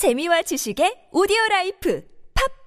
재미와 지식의 오디오 라이프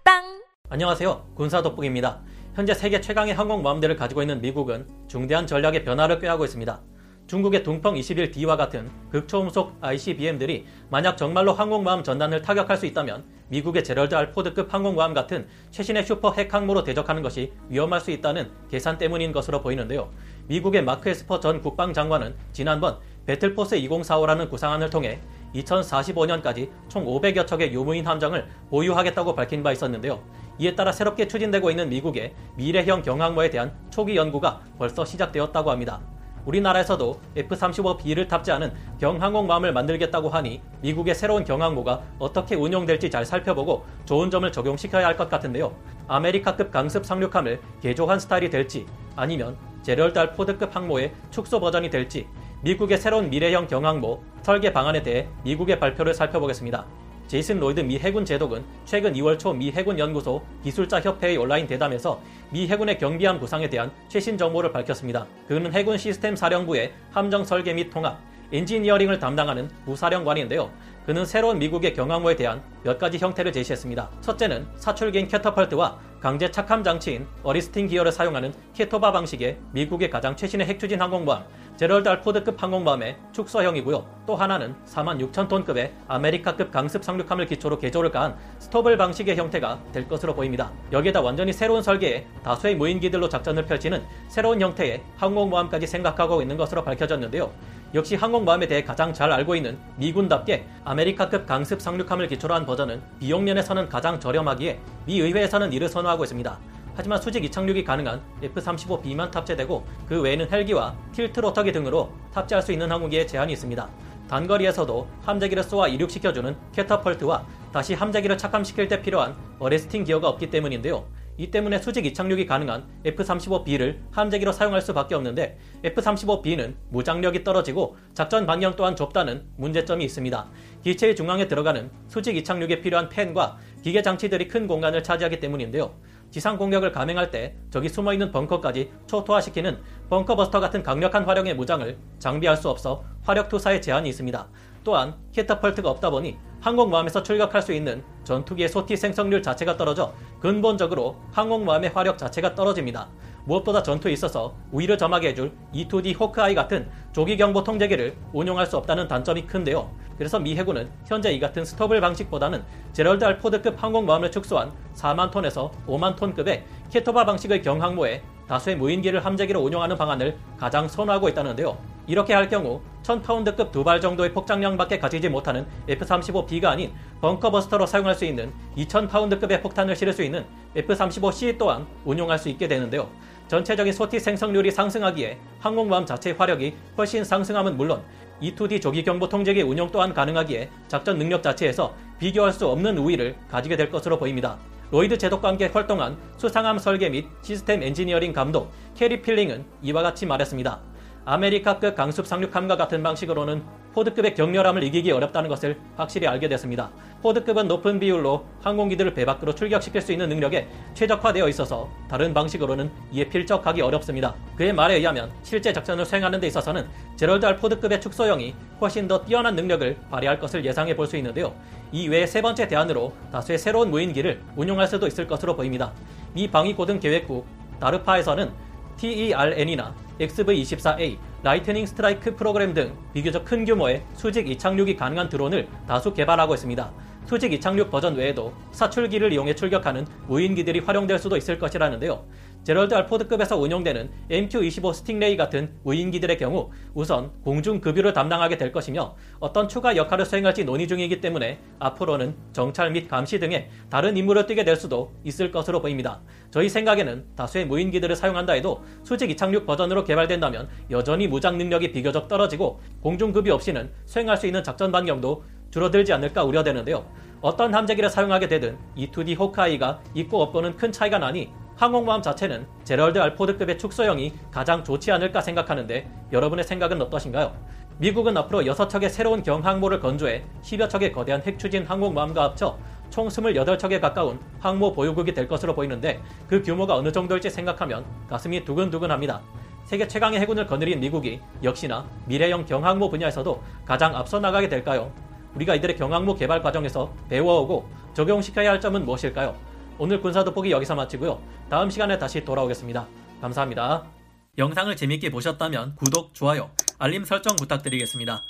팟빵 안녕하세요. 군사 돋보기입니다. 현재 세계 최강의 항공모함들을 가지고 있는 미국은 중대한 전략의 변화를 꾀하고 있습니다. 중국의 둥펑 21D와 같은 극초음속 ICBM들이 만약 정말로 항공모함 전단을 타격할 수 있다면 미국의 제럴드 R. 포드급 항공모함 같은 최신의 슈퍼 핵항모로 대적하는 것이 위험할 수 있다는 계산 때문인 것으로 보이는데요. 미국의 마크 에스퍼 전 국방장관은 지난번 배틀포스 2045라는 구상안을 통해 2045년까지 총 500여 척의 유무인 함정을 보유하겠다고 밝힌 바 있었는데요. 이에 따라 새롭게 추진되고 있는 미국의 미래형 경항모에 대한 초기 연구가 벌써 시작되었다고 합니다. 우리나라에서도 F-35B를 탑재하는 경항공모함을 만들겠다고 하니 미국의 새로운 경항모가 어떻게 운용될지 잘 살펴보고 좋은 점을 적용시켜야 할 것 같은데요. 아메리카급 강습 상륙함을 개조한 스타일이 될지 아니면 제럴드 R. 포드급 항모의 축소 버전이 될지 미국의 새로운 미래형 경항모 설계 방안에 대해 미국의 발표를 살펴보겠습니다. 제이슨 로이드 미 해군 제독은 최근 2월 초 미 해군 연구소 기술자 협회의 온라인 대담에서 미 해군의 경항모 구상에 대한 최신 정보를 밝혔습니다. 그는 해군 시스템 사령부의 함정 설계 및 통합, 엔지니어링을 담당하는 부사령관인데요. 그는 새로운 미국의 경항모에 대한 몇 가지 형태를 제시했습니다. 첫째는 사출기인 캐터펄트와 강제 착함 장치인 arresting gear를 사용하는 CATOBAR 방식의 미국의 가장 최신의 핵추진 항공모함 제럴드 R. 포드급 항공모함의 축소형이고요. 또 하나는 4만 6천 톤급의 아메리카급 강습 상륙함을 기초로 개조를 가한 STOVL 방식의 형태가 될 것으로 보입니다. 여기에다 완전히 새로운 설계에 다수의 무인기들로 작전을 펼치는 새로운 형태의 항공모함까지 생각하고 있는 것으로 밝혀졌는데요. 역시 항공모함에 대해 가장 잘 알고 있는 미군답게 아메리카급 강습 상륙함을 기초로 한 버전은 비용면에서는 가장 저렴하기에 미 의회에서는 이를 선호하고 있습니다. 하지만 수직 이착륙이 가능한 F-35B만 탑재되고 그 외에는 헬기와 tilt rotor기 등으로 탑재할 수 있는 항공기에 제한이 있습니다. 단거리에서도 함재기를 쏘아 이륙시켜주는 캐터펄트와 다시 함재기를 착함시킬 때 필요한 어레스팅 기어가 없기 때문인데요. 이 때문에 수직 이착륙이 가능한 F-35B를 함재기로 사용할 수밖에 없는데 F-35B는 무장력이 떨어지고 작전 반경 또한 좁다는 문제점이 있습니다. 기체의 중앙에 들어가는 수직 이착륙에 필요한 팬과 기계 장치들이 큰 공간을 차지하기 때문인데요. 지상 공격을 감행할 때 적이 숨어있는 벙커까지 초토화시키는 벙커버스터 같은 강력한 화력의 무장을 장비할 수 없어 화력 투사에 제한이 있습니다. 또한 캐터펄트가 없다 보니 항공모함에서 출격할 수 있는 전투기의 sortie 생성률 자체가 떨어져 근본적으로 항공모함의 화력 자체가 떨어집니다. 무엇보다 전투에 있어서 우위를 점하게 해줄 E2D 호크아이 같은 조기경보 통제기를 운용할 수 없다는 단점이 큰데요. 그래서 미 해군은 현재 이 같은 STOVL 방식보다는 제럴드 R 포드급 항공모함을 축소한 4만 톤에서 5만 톤급의 케토바 방식의 경항모에 다수의 무인기를 함재기로 운용하는 방안을 가장 선호하고 있다는데요. 이렇게 할 경우 1000파운드급 두 발 정도의 폭장량밖에 가지지 못하는 F-35B가 아닌 벙커버스터로 사용할 수 있는 2000파운드급의 폭탄을 실을 수 있는 F-35C 또한 운용할 수 있게 되는데요. 전체적인 소티 생성률이 상승하기에 항공모함 자체의 화력이 훨씬 상승함은 물론 E2D 조기 경보 통제기 운용 또한 가능하기에 작전 능력 자체에서 비교할 수 없는 우위를 가지게 될 것으로 보입니다. 로이드 제독과 함께 활동한 수상함 설계 및 시스템 엔지니어링 감독 캐리 필링은 이와 같이 말했습니다. 아메리카급 강습 상륙함과 같은 방식으로는 포드급의 격렬함을 이기기 어렵다는 것을 확실히 알게 됐습니다. 포드급은 높은 비율로 항공기들을 배 밖으로 출격시킬 수 있는 능력에 최적화되어 있어서 다른 방식으로는 이에 필적하기 어렵습니다. 그의 말에 의하면 실제 작전을 수행하는 데 있어서는 제럴드 R 포드급의 축소형이 훨씬 더 뛰어난 능력을 발휘할 것을 예상해 볼 수 있는데요. 이 외에 세 번째 대안으로 다수의 새로운 무인기를 운용할 수도 있을 것으로 보입니다. 미 방위고등 계획국 DARPA에서는 TERN이나 XV-24A, 라이트닝 스트라이크 프로그램 등 비교적 큰 규모의 수직 이착륙이 가능한 드론을 다수 개발하고 있습니다. 수직 이착륙 버전 외에도 사출기를 이용해 출격하는 무인기들이 활용될 수도 있을 것이라는데요. 제럴드 R 포드급에서 운용되는 MQ-25 스팅레이 같은 무인기들의 경우 우선 공중 급유를 담당하게 될 것이며 어떤 추가 역할을 수행할지 논의 중이기 때문에 앞으로는 정찰 및 감시 등의 다른 임무를 띠게 될 수도 있을 것으로 보입니다. 저희 생각에는 다수의 무인기들을 사용한다 해도 수직 이착륙 버전으로 개발된다면 여전히 무장 능력이 비교적 떨어지고 공중 급유 없이는 수행할 수 있는 작전 반경도 줄어들지 않을까 우려되는데요. 어떤 함재기를 사용하게 되든 E2D 호크아이가 있고 없고는 큰 차이가 나니 항공모함 자체는 제럴드 알포드급의 축소형이 가장 좋지 않을까 생각하는데 여러분의 생각은 어떠신가요? 미국은 앞으로 6척의 새로운 경항모를 건조해 10여 척의 거대한 핵추진 항공모함과 합쳐 총 28척에 가까운 항모 보유국이 될 것으로 보이는데 그 규모가 어느 정도일지 생각하면 가슴이 두근두근합니다. 세계 최강의 해군을 거느린 미국이 역시나 미래형 경항모 분야에서도 가장 앞서 나가게 될까요? 우리가 이들의 경항모 개발 과정에서 배워오고 적용시켜야 할 점은 무엇일까요? 오늘 군사 돋보기 여기서 마치고요. 다음 시간에 다시 돌아오겠습니다. 감사합니다. 영상을 재밌게 보셨다면 구독, 좋아요, 알림 설정 부탁드리겠습니다.